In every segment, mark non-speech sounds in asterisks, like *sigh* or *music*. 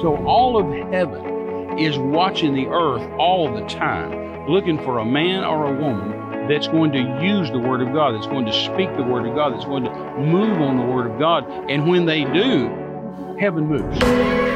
So all of heaven is watching the earth all the time, looking for a man or a woman that's going to use the Word of God, that's going to speak the Word of God, that's going to move on the Word of God. And when they do, heaven moves.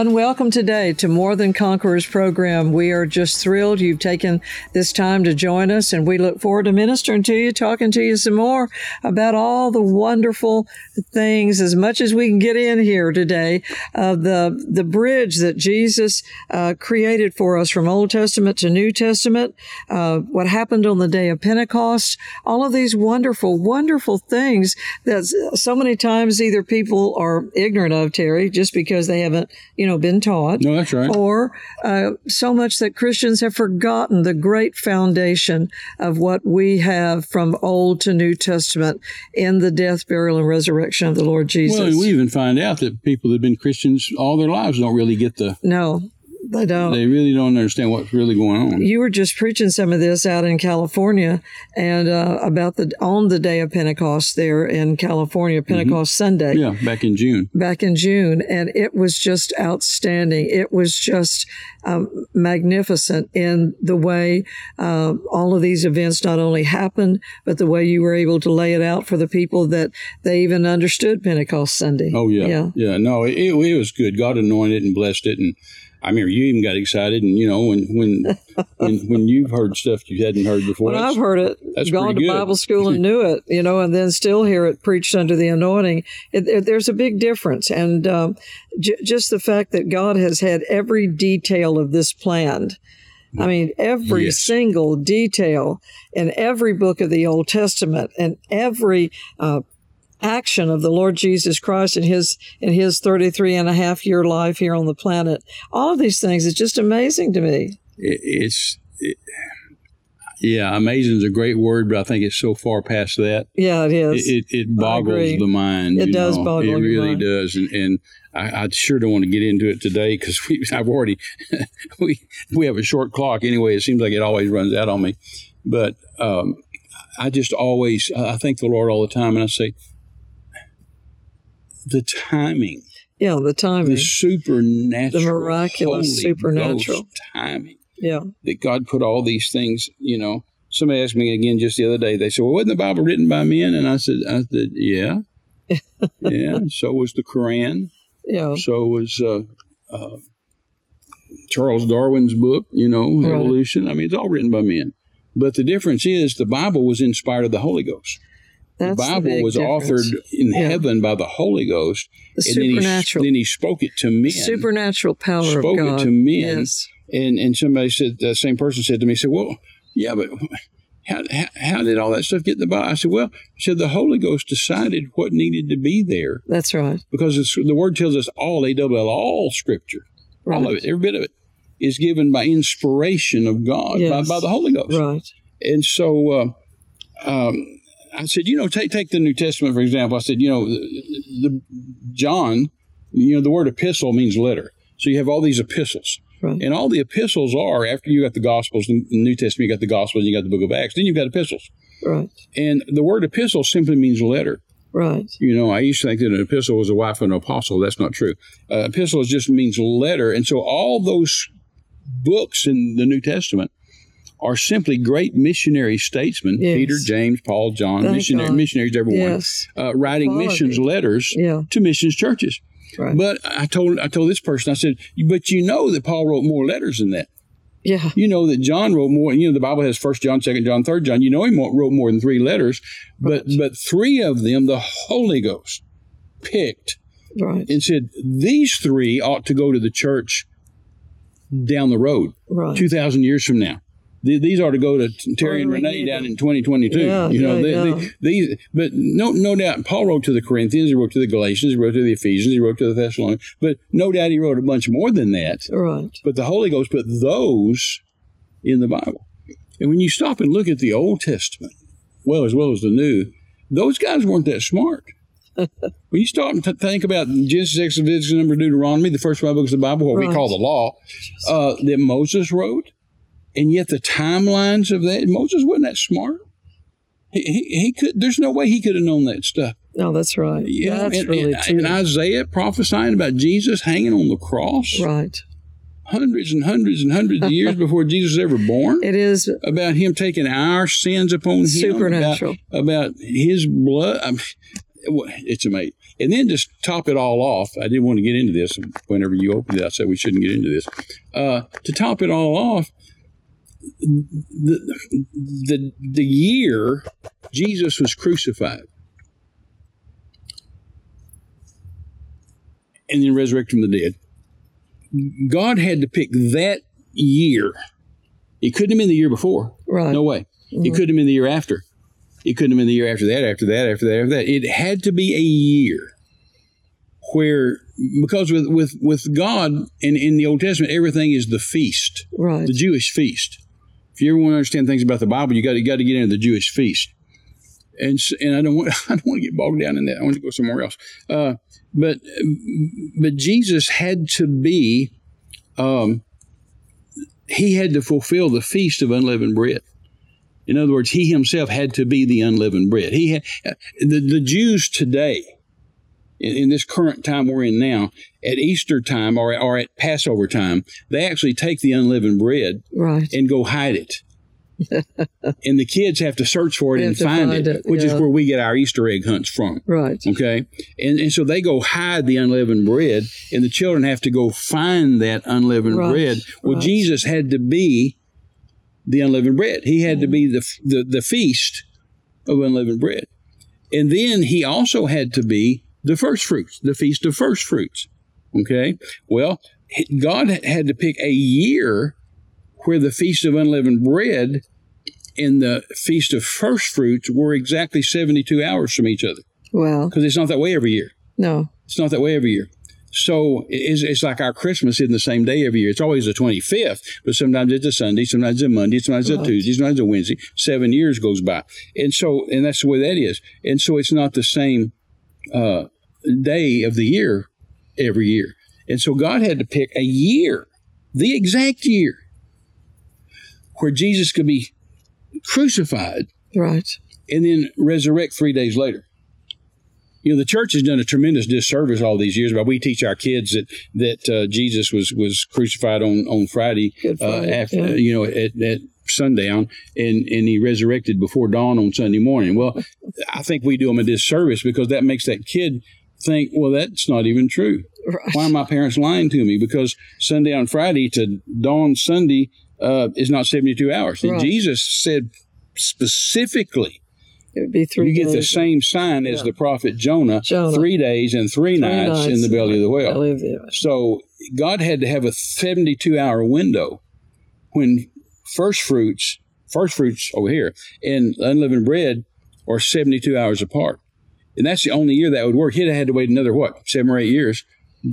Everyone. Welcome today to More Than Conquerors program. We are just thrilled you've taken this time to join us, and we look forward to ministering to you, talking to you some more about all the wonderful things, as much as we can get in here today, of uh, the the bridge that Jesus uh, created for us from Old Testament to New Testament. Uh, what happened on the day of Pentecost? All of these wonderful, wonderful things that so many times either people are ignorant of, Terry, just because they have haven't, you know, been taught. No, that's right. Or uh, so much that Christians have forgotten the great foundation of what we have from Old to New Testament in the death, burial, and resurrection of the Lord Jesus. Well, we even find out that people that have been Christians all their lives don't really get the no they don't. They really don't understand what's really going on. You were just preaching some of this out in California, and uh, about the on the day of Pentecost there in California, mm-hmm. Pentecost mm-hmm. Sunday. Yeah, back in June. Back in June, and it was just outstanding. It was just um, magnificent in the way uh, all of these events not only happened, but the way you were able to lay it out for the people that they even understood Pentecost Sunday. Oh yeah, yeah. yeah. No, it, it was good. God anointed and blessed it, and I mean, you even got excited, and you know when when *laughs* when, when you've heard stuff you hadn't heard before. When I've heard it, that's gone to good. Bible school and *laughs* knew it, you know, and then still hear it preached under the anointing. It, it, there's a big difference, and um, j- just the fact that God has had every detail of this planned. I mean, every yes. single detail in every book of the Old Testament and every uh, action of the Lord Jesus Christ in his in his 33 and a half year life here on the planet. All of these things is just amazing to me. It, it's it, yeah, amazing is a great word, but I think it's so far past that. Yeah, it is. It, it, it boggles the mind. It does know? boggle. It really mind. does, and, and I, I, sure don't want to get into it today because we I've already *laughs* we we have a short clock anyway. It seems like it always runs out on me, but um, I just always I thank the Lord all the time, and I say the timing. Yeah, the timing. The supernatural. The miraculous supernatural timing. Yeah. That God put all these things, you know. Somebody asked me again just the other day, they said, Well, wasn't the Bible written by men? And I said, I said, Yeah. *laughs* yeah. So was the Quran. Yeah. So was uh, uh, Charles Darwin's book, you know, right. Evolution. I mean, it's all written by men. But the difference is the Bible was inspired of the Holy Ghost. That's the Bible was difference. authored in yeah. heaven by the Holy Ghost. The and supernatural. Then he, then he spoke it to men. Supernatural power spoke of God. it to men. Yes. And and somebody said, the same person said to me, said, well, yeah, but how, how, how, did all that stuff get in the Bible? I said, well, said the Holy Ghost decided what needed to be there. That's right. Because the word tells us all, A-double-L, all Scripture, right. all of it, every bit of it, is given by inspiration of God, yes. by, by the Holy Ghost. Right. And so, uh, um, I said, you know, take take the New Testament for example. I said, you know, the, the, John, you know, the word epistle means letter. So you have all these epistles. Right. And all the epistles are after you got the Gospels, the New Testament, you got the Gospels, you got the Book of Acts, then you've got epistles. Right. And the word epistle simply means letter. Right. You know, I used to think that an epistle was a wife of an apostle. That's not true. Uh, epistle just means letter, and so all those books in the New Testament are simply great missionary statesmen yes. Peter, James, Paul, John, Thank missionary, God. missionaries, everyone, yes. uh, writing Quality. missions letters Yeah. to missions churches. Right. But I told I told this person, I said, but you know that Paul wrote more letters than that. yeah. You know that John wrote more. You know the Bible has First John, Second John, Third John. You know he wrote more than three letters, but Right. but three of them the Holy Ghost picked Right. and said these three ought to go to the church down the road, Right. two thousand years from now. Th- these are to go to Terry and Renee down in 2022. Yeah, you know, yeah, they- yeah. they- these, but no, no doubt, Paul wrote to the Corinthians, he wrote to the Galatians, he wrote to the Ephesians, he wrote to the Thessalonians, but no doubt he wrote a bunch more than that. Right. But the Holy Ghost put those in the Bible. And when you stop and look at the Old Testament, well, as well as the New, those guys weren't that smart. *laughs* when you start and t- think about Genesis, Exodus, Number, Deuteronomy, the first five books of the Bible, what we call the law, uh, that Moses wrote, and yet the timelines of that, Moses wasn't that smart. He, he, he could. There's no way he could have known that stuff. No, that's right. Yeah, that's and, really and, true. and Isaiah prophesying about Jesus hanging on the cross right. hundreds and hundreds and hundreds of years *laughs* before Jesus was ever born. It is about him taking our sins upon him. Supernatural. About, about his blood. I mean, it's amazing. And then just top it all off, I didn't want to get into this. Whenever you opened it, I said we shouldn't get into this. Uh, to top it all off, the, the, the year Jesus was crucified and then resurrected from the dead, God had to pick that year. It couldn't have been the year before. right. No way. It mm-hmm. couldn't have been the year after. It couldn't have been the year after that, after that, after that, after that. It had to be a year where, because with with with God and in the Old Testament, everything is the feast, Right. the Jewish feast. If you ever want to understand things about the Bible, you got to got to get into the Jewish feast. And and I don't want *laughs* I don't want to get bogged down in that. I want to go somewhere else. Uh, but but Jesus had to be, um, he had to fulfill the feast of unleavened bread. In other words, he himself had to be the unleavened bread. He had, the, the Jews today, in, in this current time we're in now, at Easter time or, or at Passover time, they actually take the unleavened bread right. and go hide it. *laughs* and the kids have to search for it and find, find it, it, which is where we get our Easter egg hunts from. Right. Okay. And, and so they go hide the unleavened bread, and the children have to go find that unleavened Right, bread. Well, right. Jesus had to be the unleavened bread. He had to be the, the, the feast of unleavened bread. And then he also had to be the first fruits, the feast of first fruits. Okay. Well, God had to pick a year where the feast of unleavened bread and the feast of first fruits were exactly 72 hours from each other Well, because it's not that way every year. no. It's not that way every year. So it's, it's like our Christmas isn't the same day every year. It's always the 25th, but sometimes it's a Sunday, sometimes it's a Monday, sometimes it's a Tuesday, sometimes it's a Wednesday. Seven years goes by. And so, and that's the way that is. And so it's not the same uh, day of the year every year. And so God had to pick a year, the exact year, where Jesus could be crucified Right. and then resurrect three days later. You know, the church has done a tremendous disservice all these years, but we teach our kids that that uh, Jesus was was crucified on on Friday, Good uh, after yeah. you know at, at sundown, and and he resurrected before dawn on Sunday morning. Well, I think we do him a disservice because that makes that kid think, well, that's not even true. Right. Why are my parents lying to me? Because Sunday on Friday to dawn Sunday uh, is not seventy two hours. Right. Jesus said specifically It would be three you get the same sign as the prophet Jonah, Jonah. three days and three, nights, in the belly of the whale. Belly of the. So God had to have a 72 hour window when first fruits, first fruits over here, and unleavened bread are 72 hours apart. And that's the only year that would work. He'd have had to wait another, what, seven or eight years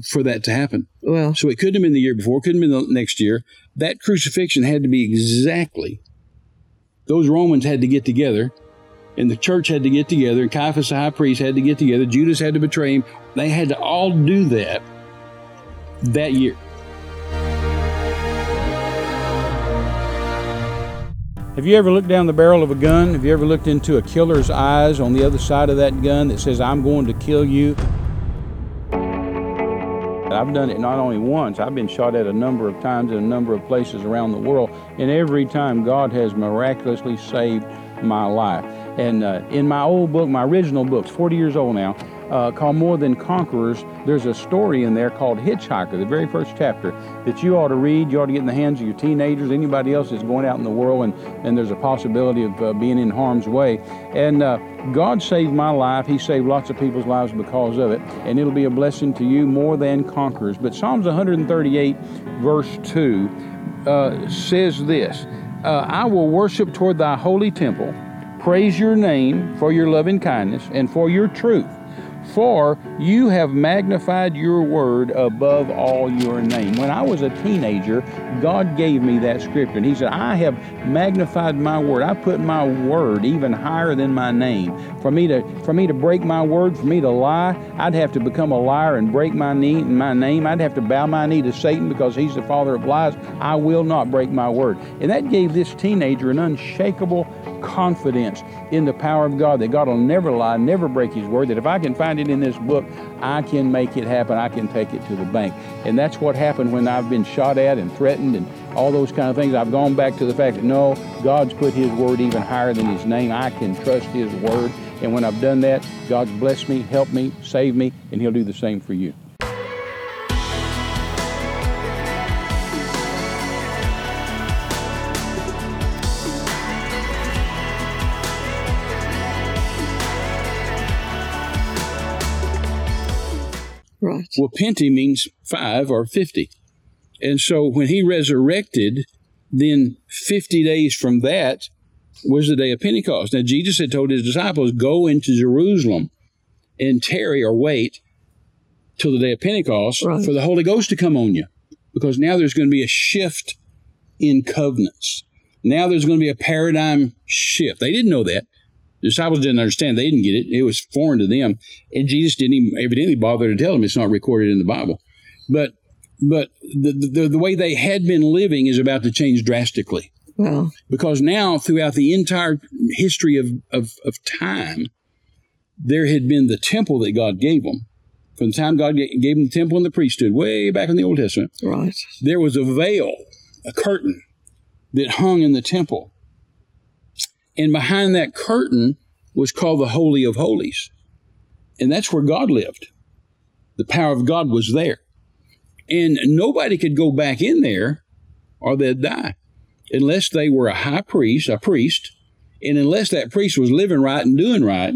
for that to happen. Well, So it couldn't have been the year before, couldn't have been the next year. That crucifixion had to be exactly. Those Romans had to get together, and the church had to get together, and Caiaphas, the high priest, had to get together. Judas had to betray him. They had to all do that that year. Have you ever looked down the barrel of a gun? Have you ever looked into a killer's eyes on the other side of that gun that says, I'm going to kill you? I've done it not only once, I've been shot at a number of times in a number of places around the world, and every time God has miraculously saved my life. And uh, in my old book, my original book's 40 years old now, uh, called More Than Conquerors, there's a story in there called Hitchhiker, the very first chapter, that you ought to read. You ought to get in the hands of your teenagers, anybody else that's going out in the world, and, and there's a possibility of uh, being in harm's way. And uh, God saved my life. He saved lots of people's lives because of it. And it'll be a blessing to you more than conquerors. But Psalms 138, verse 2, uh, says this uh, I will worship toward thy holy temple, praise your name for your loving kindness and for your truth. For you have magnified your word above all your name. When I was a teenager, God gave me that scripture. And He said, I have magnified my word. I put my word even higher than my name. For me to for me to break my word, for me to lie, I'd have to become a liar and break my knee and my name. I'd have to bow my knee to Satan because he's the father of lies. I will not break my word. And that gave this teenager an unshakable confidence in the power of God that God will never lie, never break His word. That if I can find it in this book, I can make it happen. I can take it to the bank. And that's what happened when I've been shot at and threatened and all those kind of things. I've gone back to the fact that no, God's put His word even higher than His name. I can trust His word. And when I've done that, God's blessed me, helped me, saved me, and He'll do the same for you. Right. Well, Penti means five or 50. And so when he resurrected, then 50 days from that was the day of Pentecost. Now, Jesus had told his disciples, Go into Jerusalem and tarry or wait till the day of Pentecost Right. for the Holy Ghost to come on you. Because now there's going to be a shift in covenants. Now there's going to be a paradigm shift. They didn't know that. The disciples didn't understand. They didn't get it. It was foreign to them. And Jesus didn't even evidently bother to tell them it's not recorded in the Bible. But but the, the, the way they had been living is about to change drastically Well, because now throughout the entire history of, of, of time, there had been the temple that God gave them. From the time God gave them the temple and the priesthood, way back in the Old Testament, right. there was a veil, a curtain that hung in the temple. And behind that curtain was called the Holy of Holies. And that's where God lived. The power of God was there. And nobody could go back in there or they'd die unless they were a high priest, a priest, and unless that priest was living right and doing right.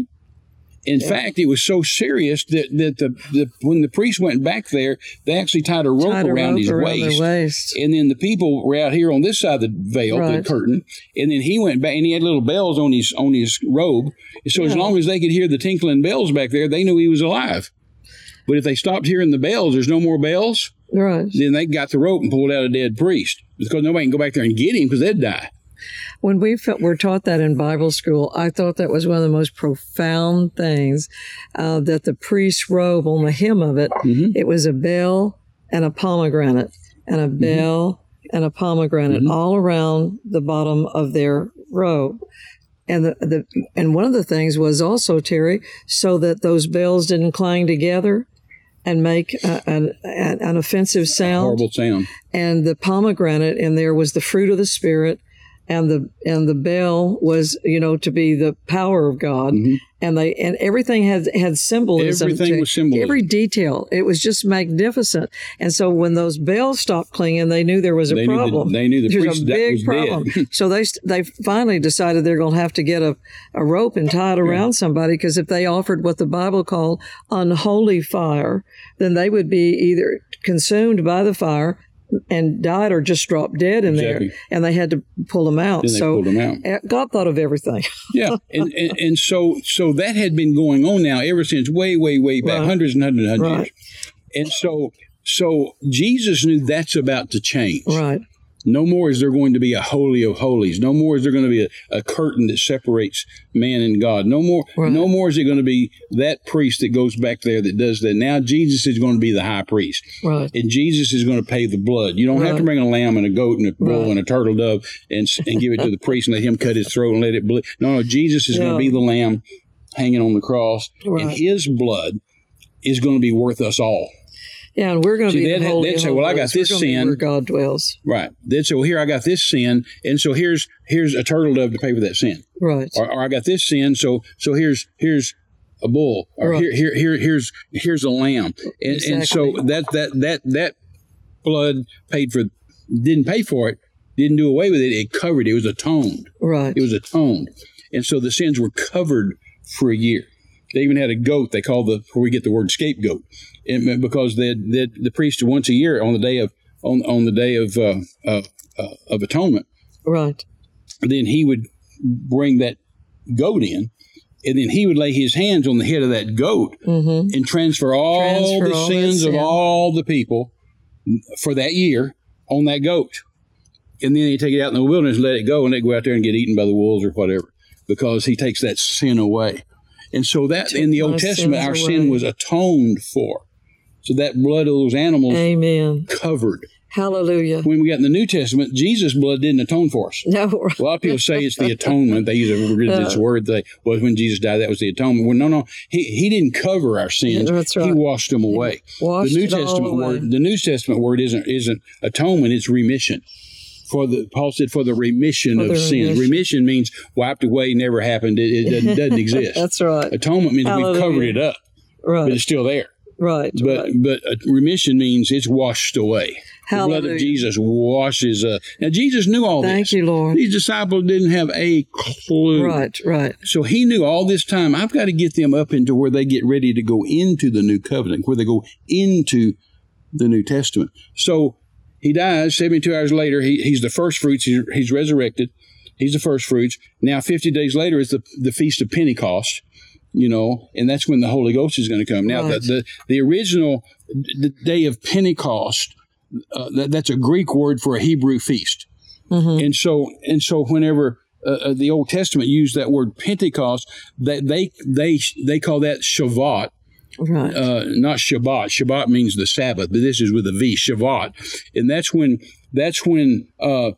In fact, it was so serious that, that the, the when the priest went back there, they actually tied a rope Tied a around rope his around waist. waist. And then the people were out here on this side of the veil, Right. the curtain. And then he went back and he had little bells on his on his robe. So as long as they could hear the tinkling bells back there, they knew he was alive. But if they stopped hearing the bells, there's no more bells, Right. then they got the rope and pulled out a dead priest. Because nobody can go back there and get him because they'd die. When we were taught that in Bible school, I thought that was one of the most profound things uh, that the priest's robe on the hem of it, Mm-hmm. it was a bell and a pomegranate, and a bell and a pomegranate Mm-hmm. all around the bottom of their robe. And the, the and one of the things was also Terry, so that those bells didn't clang together and make uh, an, an, an offensive sound Horrible sound. and the pomegranate in there was the fruit of the spirit and the and the bell was you know to be the power of god. And they and everything had had symbolism Mm-hmm. Everything to- was symbolism. every detail. It was just magnificent. And so when those bells stopped clanging they knew there was a They knew the- problem. they knew the There's priest a big was problem. *laughs* So they they finally decided they're going to have to get a, a rope and tie it around somebody because if they offered what the bible called unholy fire then they would be either consumed by the fire and died or just dropped dead in Exactly. there and they had to pull them out so them out. eh, god thought of everything *laughs* Yeah, and, and and so so that had been going on now ever since way way way back, Right. hundreds and hundreds and hundreds. Right. And so so Jesus knew that's about to change. right No more is there going to be a holy of holies. No more is there going to be a, a curtain that separates man and God. No more. Right. No more is it going to be that priest that goes back there that does that. Now Jesus is going to be the high priest, right and Jesus is going to pay the blood. You don't have to bring a lamb and a goat and a bull Right. and a turtle dove and and give it to the priest and let him cut his throat and let it bleed. No, no. Jesus is going to be the lamb hanging on the cross, and His blood is going to be worth us all. Yeah and we're going to be they'd the holy they'd say, "Well, I got this sin." where god dwells Right. Then so here I got this sin, and so here's here's a turtle dove to pay for that sin, right or, or I got this sin, so so here's here's a bull, or Right. here here here here's here's a lamb, and and so that that that that blood paid for didn't pay for it, didn't do away with it. It covered. It was atoned. right It was atoned, and so the sins were covered for a year. They even had a goat. They called the where we get the word scapegoat, and because they the the priest once a year on the day of on on the day of uh, uh, uh, of atonement right then he would bring that goat in, and then he would lay his hands on the head of that goat and transfer all Transfer the all sins of sin. all the people for that year on that goat. And then he take it out in the wilderness and let it go, and they go out there and get eaten by the wolves or whatever, because he takes that sin away. And so that in the Old Testament, our away. sin was atoned for. So that blood of those animals Amen. covered. Hallelujah. When we got in the New Testament, Jesus' blood didn't atone for us. No, A lot of people say it's the atonement. They use a religious word. They well, when Jesus died, that was the atonement. Well, no, no, he he didn't cover our sins. That's right. He washed them away. washed the New Testament word, the New Testament word isn't isn't atonement. It's remission. For the Paul said for the remission For of the sins. remission. Remission means wiped away, never happened. It, it doesn't, doesn't *laughs* exist. That's right. Atonement means we covered it up, but it's still there. Right. But right. but uh, remission means it's washed away. The blood Hallelujah. of Jesus washes. Uh, now Jesus knew all Thank this. Thank you, Lord. These disciples didn't have a clue. Right. Right. So he knew all this time. I've got to get them up into where they get ready to go into the new covenant, where they go into the New Testament. So he dies. Seventy-two hours later, he, he's the first fruits. He's, he's resurrected. He's the first fruits. Now, fifty days later is the the feast of Pentecost. You know, and that's when the Holy Ghost is going to come. Now, Right. the, the the original the day of Pentecost. Uh, that, that's a Greek word for a Hebrew feast. Mhm. And so, and so, whenever uh, uh, the Old Testament used that word Pentecost, that they they they call that Shavuot, Right. uh, not Shabbat. Shabbat means the Sabbath, but this is with a V, Shavuot, and that's when that's when uh,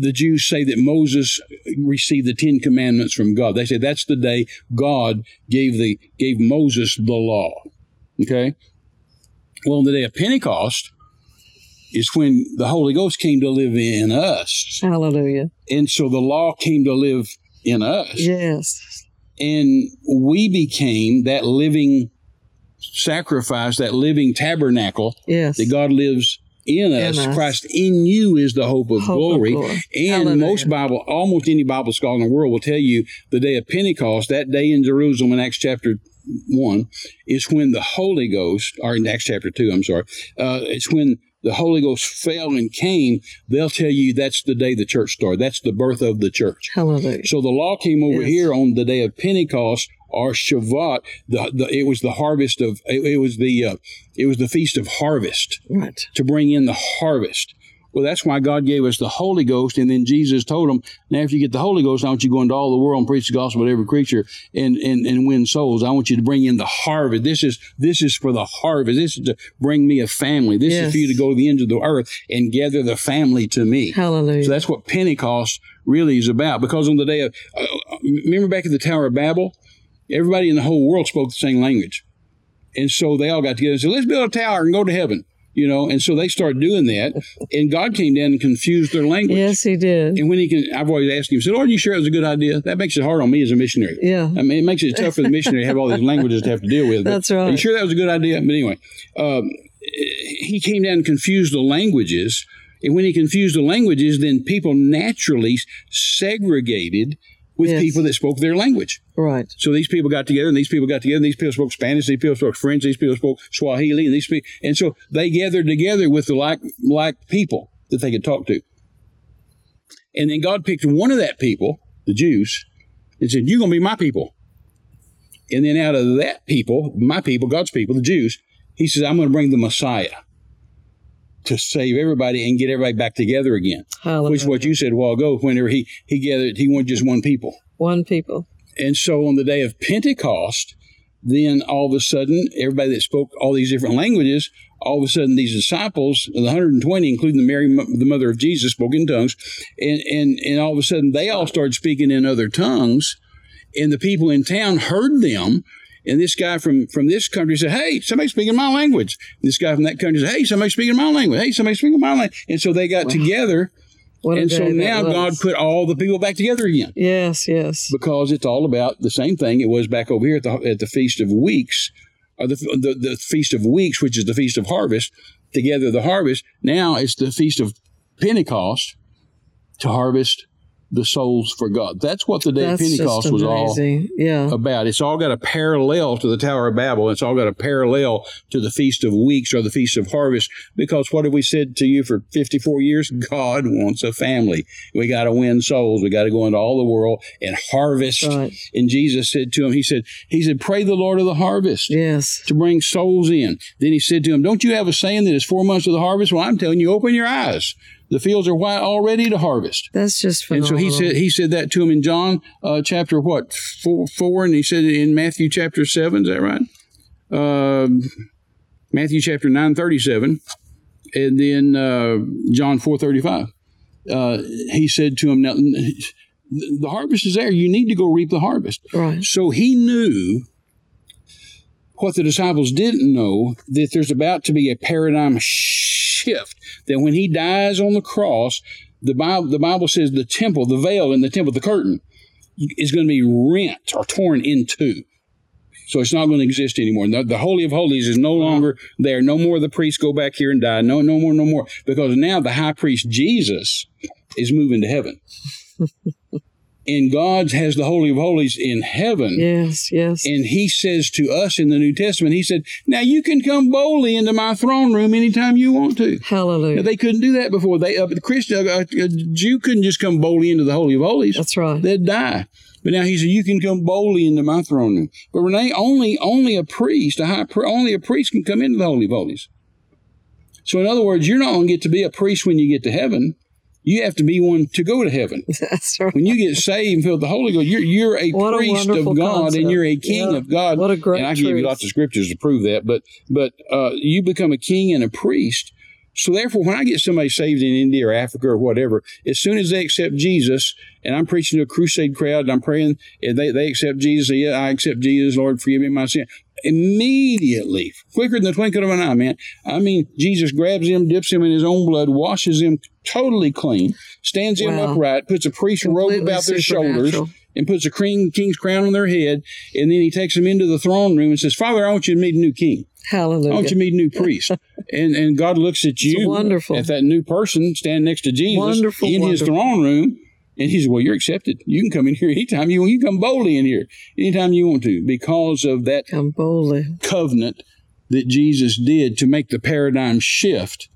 the Jews say that Moses received the Ten Commandments from God. They say that's the day God gave the gave Moses the law. Okay. Well, on the day of Pentecost is when the Holy Ghost came to live in us. Hallelujah. And so the law came to live in us. Yes. And we became that living sacrifice, that living tabernacle Yes. that God lives in us. us. Christ in you is the hope of Hope of glory. glory. And Hallelujah. most Bible, almost any Bible scholar in the world will tell you the day of Pentecost, that day in Jerusalem in Acts chapter 1, is when the Holy Ghost, or in Acts chapter 2, I'm sorry, uh, it's when the Holy Ghost fell and came. They'll tell you that's the day the church started. That's the birth of the church. Hallelujah. So the law came over Yes. here on the day of Pentecost or Shavuot. The, the it was the harvest of it, it was the uh, it was the feast of harvest Right. to bring in the harvest. Well, that's why God gave us the Holy Ghost, and then Jesus told them, "Now, if you get the Holy Ghost, I want you to go into all the world and preach the gospel to every creature and, and and win souls. I want you to bring in the harvest. This is this is for the harvest. This is to bring me a family. This Yes. is for you to go to the ends of the earth and gather the family to me." Hallelujah. So that's what Pentecost really is about. Because on the day of, uh, remember back at the Tower of Babel, everybody in the whole world spoke the same language, and so they all got together and said, "Let's build a tower and go to heaven." You know, and so they started doing that, and God came down and confused their language. yes, he did. And when he can, I've always asked him, said, "Lord, are you sure it was a good idea?" That makes it hard on me as a missionary. Yeah. I mean, it makes it tough for the missionary to have all these languages to have to deal with. That's right. Are you sure that was a good idea? But anyway, um, he came down and confused the languages. And when he confused the languages, then people naturally segregated with Yes. people that spoke their language. Right. So these people got together, and these people got together. And these people spoke Spanish. These people spoke French. These people spoke Swahili. And these people, and so they gathered together with the like like people that they could talk to. And then God picked one of that people, the Jews, and said, "You're going to be my people." And then out of that people, my people, God's people, the Jews, He says, "I'm going to bring the Messiah to save everybody and get everybody back together again." Hallelujah. Which is what you said a while ago. Whenever he he gathered, he wanted just one people. One people. And so on the day of Pentecost, then all of a sudden, everybody that spoke all these different languages, all of a sudden these disciples, the 120, including the Mary, the mother of Jesus, spoke in tongues. And, and, and all of a sudden they all started speaking in other tongues. And the people in town heard them. And this guy from, from this country said, Hey, somebody's speaking my language. And this guy from that country said, Hey, somebody's speaking my language. Hey, somebody's speaking my language. And so they got together. What And so now. God put all the people back together again Yes, yes. because it's all about the same thing it was back over here at the at the feast of weeks or the, the the feast of weeks which is the feast of harvest together the harvest now it's the feast of pentecost to harvest the souls for God. That's what the day That's of Pentecost was all. Yeah. about. It's all got a parallel to the Tower of Babel. It's all got a parallel to the Feast of Weeks or the Feast of Harvest. Because what have we said to you for 54 years? God wants a family. We got to win souls. We got to go into all the world and harvest. Right. And Jesus said to him, He said, He said, pray the Lord of the harvest Yes. to bring souls in. Then he said to him, Don't you have a saying that it's four months of the harvest? Well, I'm telling you, open your eyes. The fields are white already to harvest. That's just And so he said he said that to him in John uh, chapter what four, four, and he said it in Matthew chapter seven. Is that right? Um Matthew chapter nine thirty seven, and then uh, John four thirty five. Uh, he said to him, "Now the harvest is there. You need to go reap the harvest." Right. So he knew what the disciples didn't know that there's about to be a paradigm shift. That when he dies on the cross, the Bible, the Bible says the temple, the veil in the temple, the curtain, is going to be rent or torn in two. So it's not going to exist anymore. The, the Holy of Holies is no longer there. No more the priests go back here and die. No, no more, no more. Because now the high priest Jesus is moving to heaven. *laughs* and God has the Holy of Holies in heaven. Yes. Yes. And he says to us in the New Testament, he said, Now you can come boldly into my throne room anytime you want to. Hallelujah. Now, they couldn't do that before. They, uh, the Christian, uh, a Jew couldn't just come boldly into the Holy of Holies. That's right. They'd die. But now he said, "You can come boldly into my throne room." But Renee, only only a priest, a high, pri- only a priest can come into the Holy of Holies. So, in other words, you're not going to get to be a priest when you get to heaven. You have to be one to go to heaven. *laughs* That's right. When you get saved and filled with the Holy Ghost, you're you're a What a priest of God concept. and you're a king Yeah. of God. What a great and I can give you truth. lots of scriptures to prove that. But but uh, you become a king and a priest. So therefore, when I get somebody saved in India or Africa or whatever, as soon as they accept Jesus, and I'm preaching to a crusade crowd, and I'm praying, and they, they accept Jesus, yeah, I accept Jesus, Lord, forgive me my sin. Immediately, quicker than the twinkle of an eye, man. I mean, Jesus grabs him, dips him in his own blood, washes him totally clean, stands him upright, puts a priest robe about their shoulders, and puts a king, king's crown on their head, and then he takes them into the throne room and says, Father, I want you to meet a new king. Hallelujah. I want you to meet a new priest. *laughs* and and God looks at you, wonderful. at that new person standing next to Jesus Wonderful, in his throne room. And he said, Well, you're accepted. You can come in here anytime you want. You can come boldly in here anytime you want to because of that Come boldly. covenant that Jesus did to make the paradigm shift.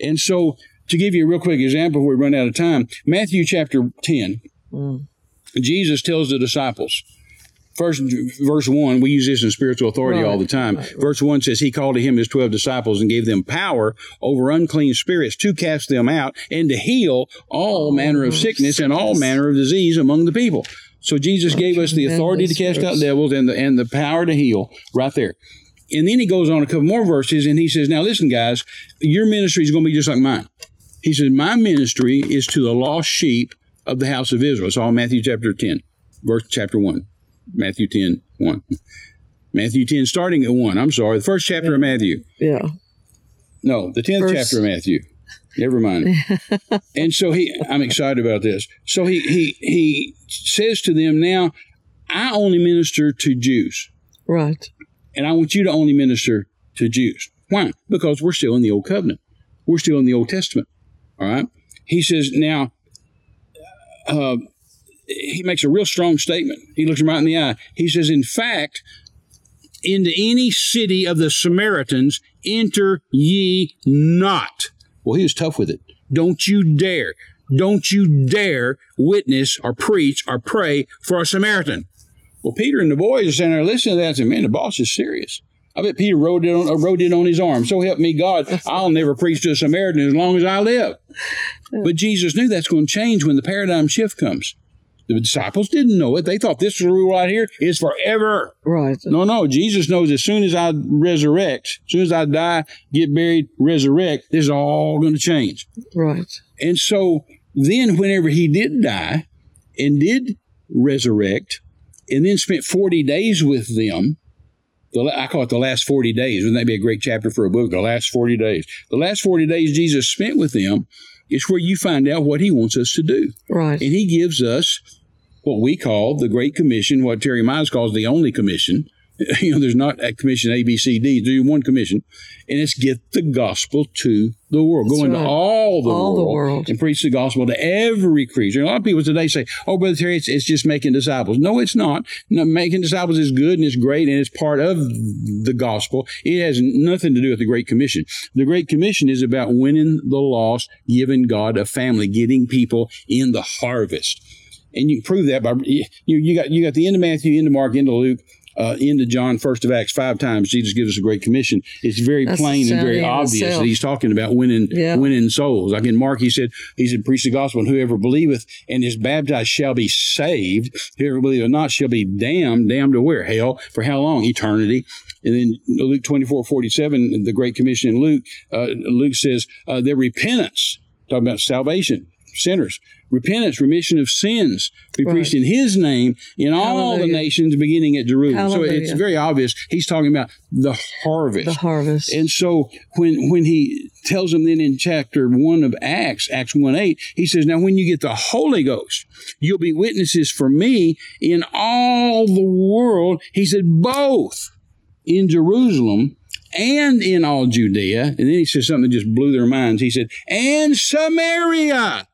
And so, to give you a real quick example before we run out of time, Matthew chapter 10, Mm. Jesus tells the disciples, First, verse one, we use this in spiritual authority Right, all the time. right. Verse one says, He called to him his 12 disciples and gave them power over unclean spirits to cast them out and to heal all manner of sickness and all manner of disease among the people. So Jesus gave us the authority to cast out devils and the, and the power to heal right there. And then he goes on a couple more verses and he says, Now listen, guys, your ministry is going to be just like mine. He says, My ministry is to the lost sheep of the house of Israel. It's all Matthew chapter 10, verse chapter 1. Matthew 10, 1. Matthew 10, starting at 1. I'm sorry. The first chapter of Matthew. Yeah. No, the 10th Verse- chapter of Matthew. Never mind. *laughs* and so he, I'm excited about this. So he, he, he says to them, Now, I only minister to Jews, Right. and I want you to only minister to Jews. Why? Because we're still in the Old Covenant. We're still in the Old Testament. All right. He says, Now, uh, he makes a real strong statement. He looks him right in the eye. He says, In fact, into any city of the Samaritans enter ye not. Well, he was tough with it. Don't you dare. Don't you dare witness or preach or pray for a Samaritan. Well, Peter and the boys are saying there, listening to that and saying, man, the boss is serious. I bet Peter wrote it on, uh, wrote it on his arm. So help me God, I'll never preach to a Samaritan as long as I live. But Jesus knew that's going to change when the paradigm shift comes. The disciples didn't know it. They thought this rule right here is forever. Right. No, no. Jesus knows as soon as I resurrect, as soon as I die, get buried, resurrect, this is all going to change. Right. And so then, whenever he did die and did resurrect, and then spent 40 days with them, the, I call it the last 40 days. Wouldn't that be a great chapter for a book? The last 40 days. The last 40 days Jesus spent with them is where you find out what he wants us to do. Right. And he gives us what we call the Great Commission, what Terry Mize calls the only commission, *laughs* You know, there's not a commission A, B, C, D. There's one commission, and it's get the gospel to the world. That's Go into right. all, the, All the world world. and preach the gospel to every creature. A lot of people today say, "Oh, brother Terry, it's, it's just making disciples." No, it's not. No, making disciples is good and it's great and it's part of the gospel. It has nothing to do with the Great Commission. The Great Commission is about winning the lost, giving God a family, getting people in the harvest. And you prove that by you. You got you got the end of Matthew, end of Mark, end of Luke, uh, into John, first of Acts, five times. Jesus gives us a great commission. It's very That's plain and very obvious itself. that he's talking about winning Yeah. winning souls. Like in Mark, he said, he said, preach the gospel, and whoever believeth and is baptized shall be saved. Whoever believeth not shall be damned. Damned to where? Hell. For how long? Eternity. And then Luke 24, 47, the Great Commission in Luke, uh, Luke says, uh, their repentance, talking about salvation, sinners, repentance, remission of sins, be Right. preached in his name in all the nations beginning at Jerusalem. So it's very obvious. He's talking about the harvest. The harvest. And so when when he tells them then in chapter one of Acts, Acts 1 8, he says, Now when you get the Holy Ghost, you'll be witnesses for me in all the world. He said, both in Jerusalem and in all Judea. And then he says something that just blew their minds. He said, and Samaria.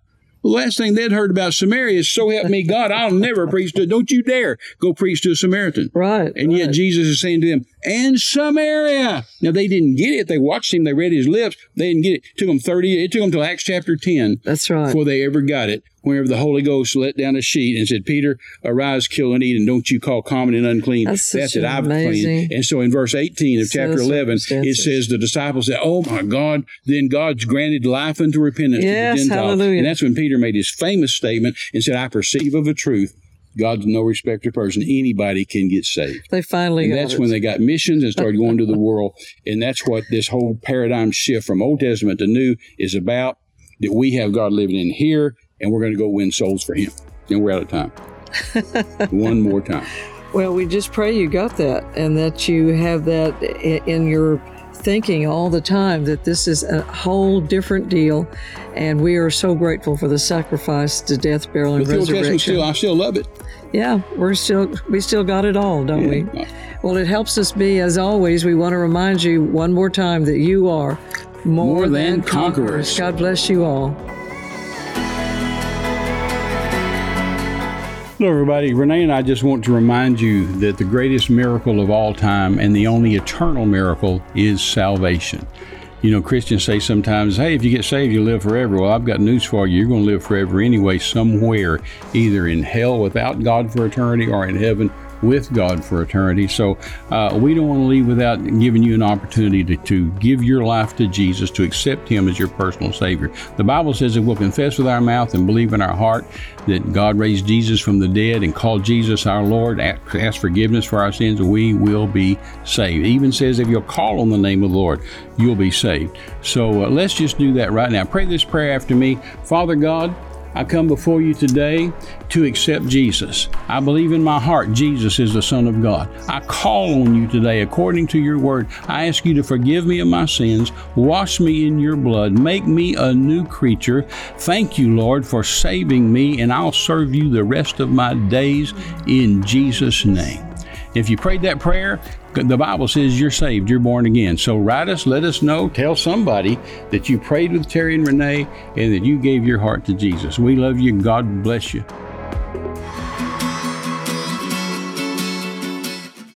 The last thing they'd heard about Samaria is, so help me God, I'll never preach to, don't you dare go preach to a Samaritan. right. And yet. Jesus is saying to them, and Samaria. Now they didn't get it. They watched him. They read his lips. They didn't get it. It took them 30, it took them till Acts chapter 10 That's right. before they ever got it. Whenever the Holy Ghost let down a sheet and said, Peter, arise, kill, and eat, and don't you call common and unclean. That's it. I've amazing cleaned. And so in verse 18 of set chapter 11, it says the disciples said, Oh my God, then God's granted life unto repentance Yes, to the Gentiles. hallelujah. And that's when Peter made his famous statement and said, I perceive of a truth. God's no respecter of person. Anybody can get saved. They finally And that's it. when they got missions and started going to the world. And that's what this whole paradigm shift from Old Testament to New is about. That we have God living in here, and we're going to go win souls for Him. And we're out of time. *laughs* One more time. Well, we just pray you got that and that you have that in your thinking all the time that this is a whole different deal. And we are so grateful for the sacrifice to death, burial, and But the Old Testament resurrection. still, I still love it. yeah, we're still, we still got it all, don't we? Well, it helps us be, as always, we want to remind you one more time that you are more, More than conquerors. God bless you all. Hello, everybody. Renee and I just want to remind you that the greatest miracle of all time and the only eternal miracle is salvation. You know, Christians say sometimes, hey, if you get saved, you live forever. Well, I've got news for you. You're going to live forever anyway, somewhere, either in hell without God for eternity or in heaven with God for eternity. So uh, we don't want to leave without giving you an opportunity to, to give your life to Jesus, to accept Him as your personal Savior. The Bible says that we'll confess with our mouth and believe in our heart that God raised Jesus from the dead and called Jesus our Lord, ask, ask forgiveness for our sins, we will be saved. It even says if you'll call on the name of the Lord, you'll be saved. So uh, let's just do that right now. Pray this prayer after me. Father God, I come before you today to accept Jesus. I believe in my heart Jesus is the Son of God. I call on you today according to your word. I ask you to forgive me of my sins, wash me in your blood, make me a new creature. Thank you, Lord, for saving me, and I'll serve you the rest of my days in Jesus' name. If you prayed that prayer, the Bible says you're saved, you're born again. So write us, let us know, tell somebody that you prayed with Terry and Renee and that you gave your heart to Jesus. We love you. God bless you.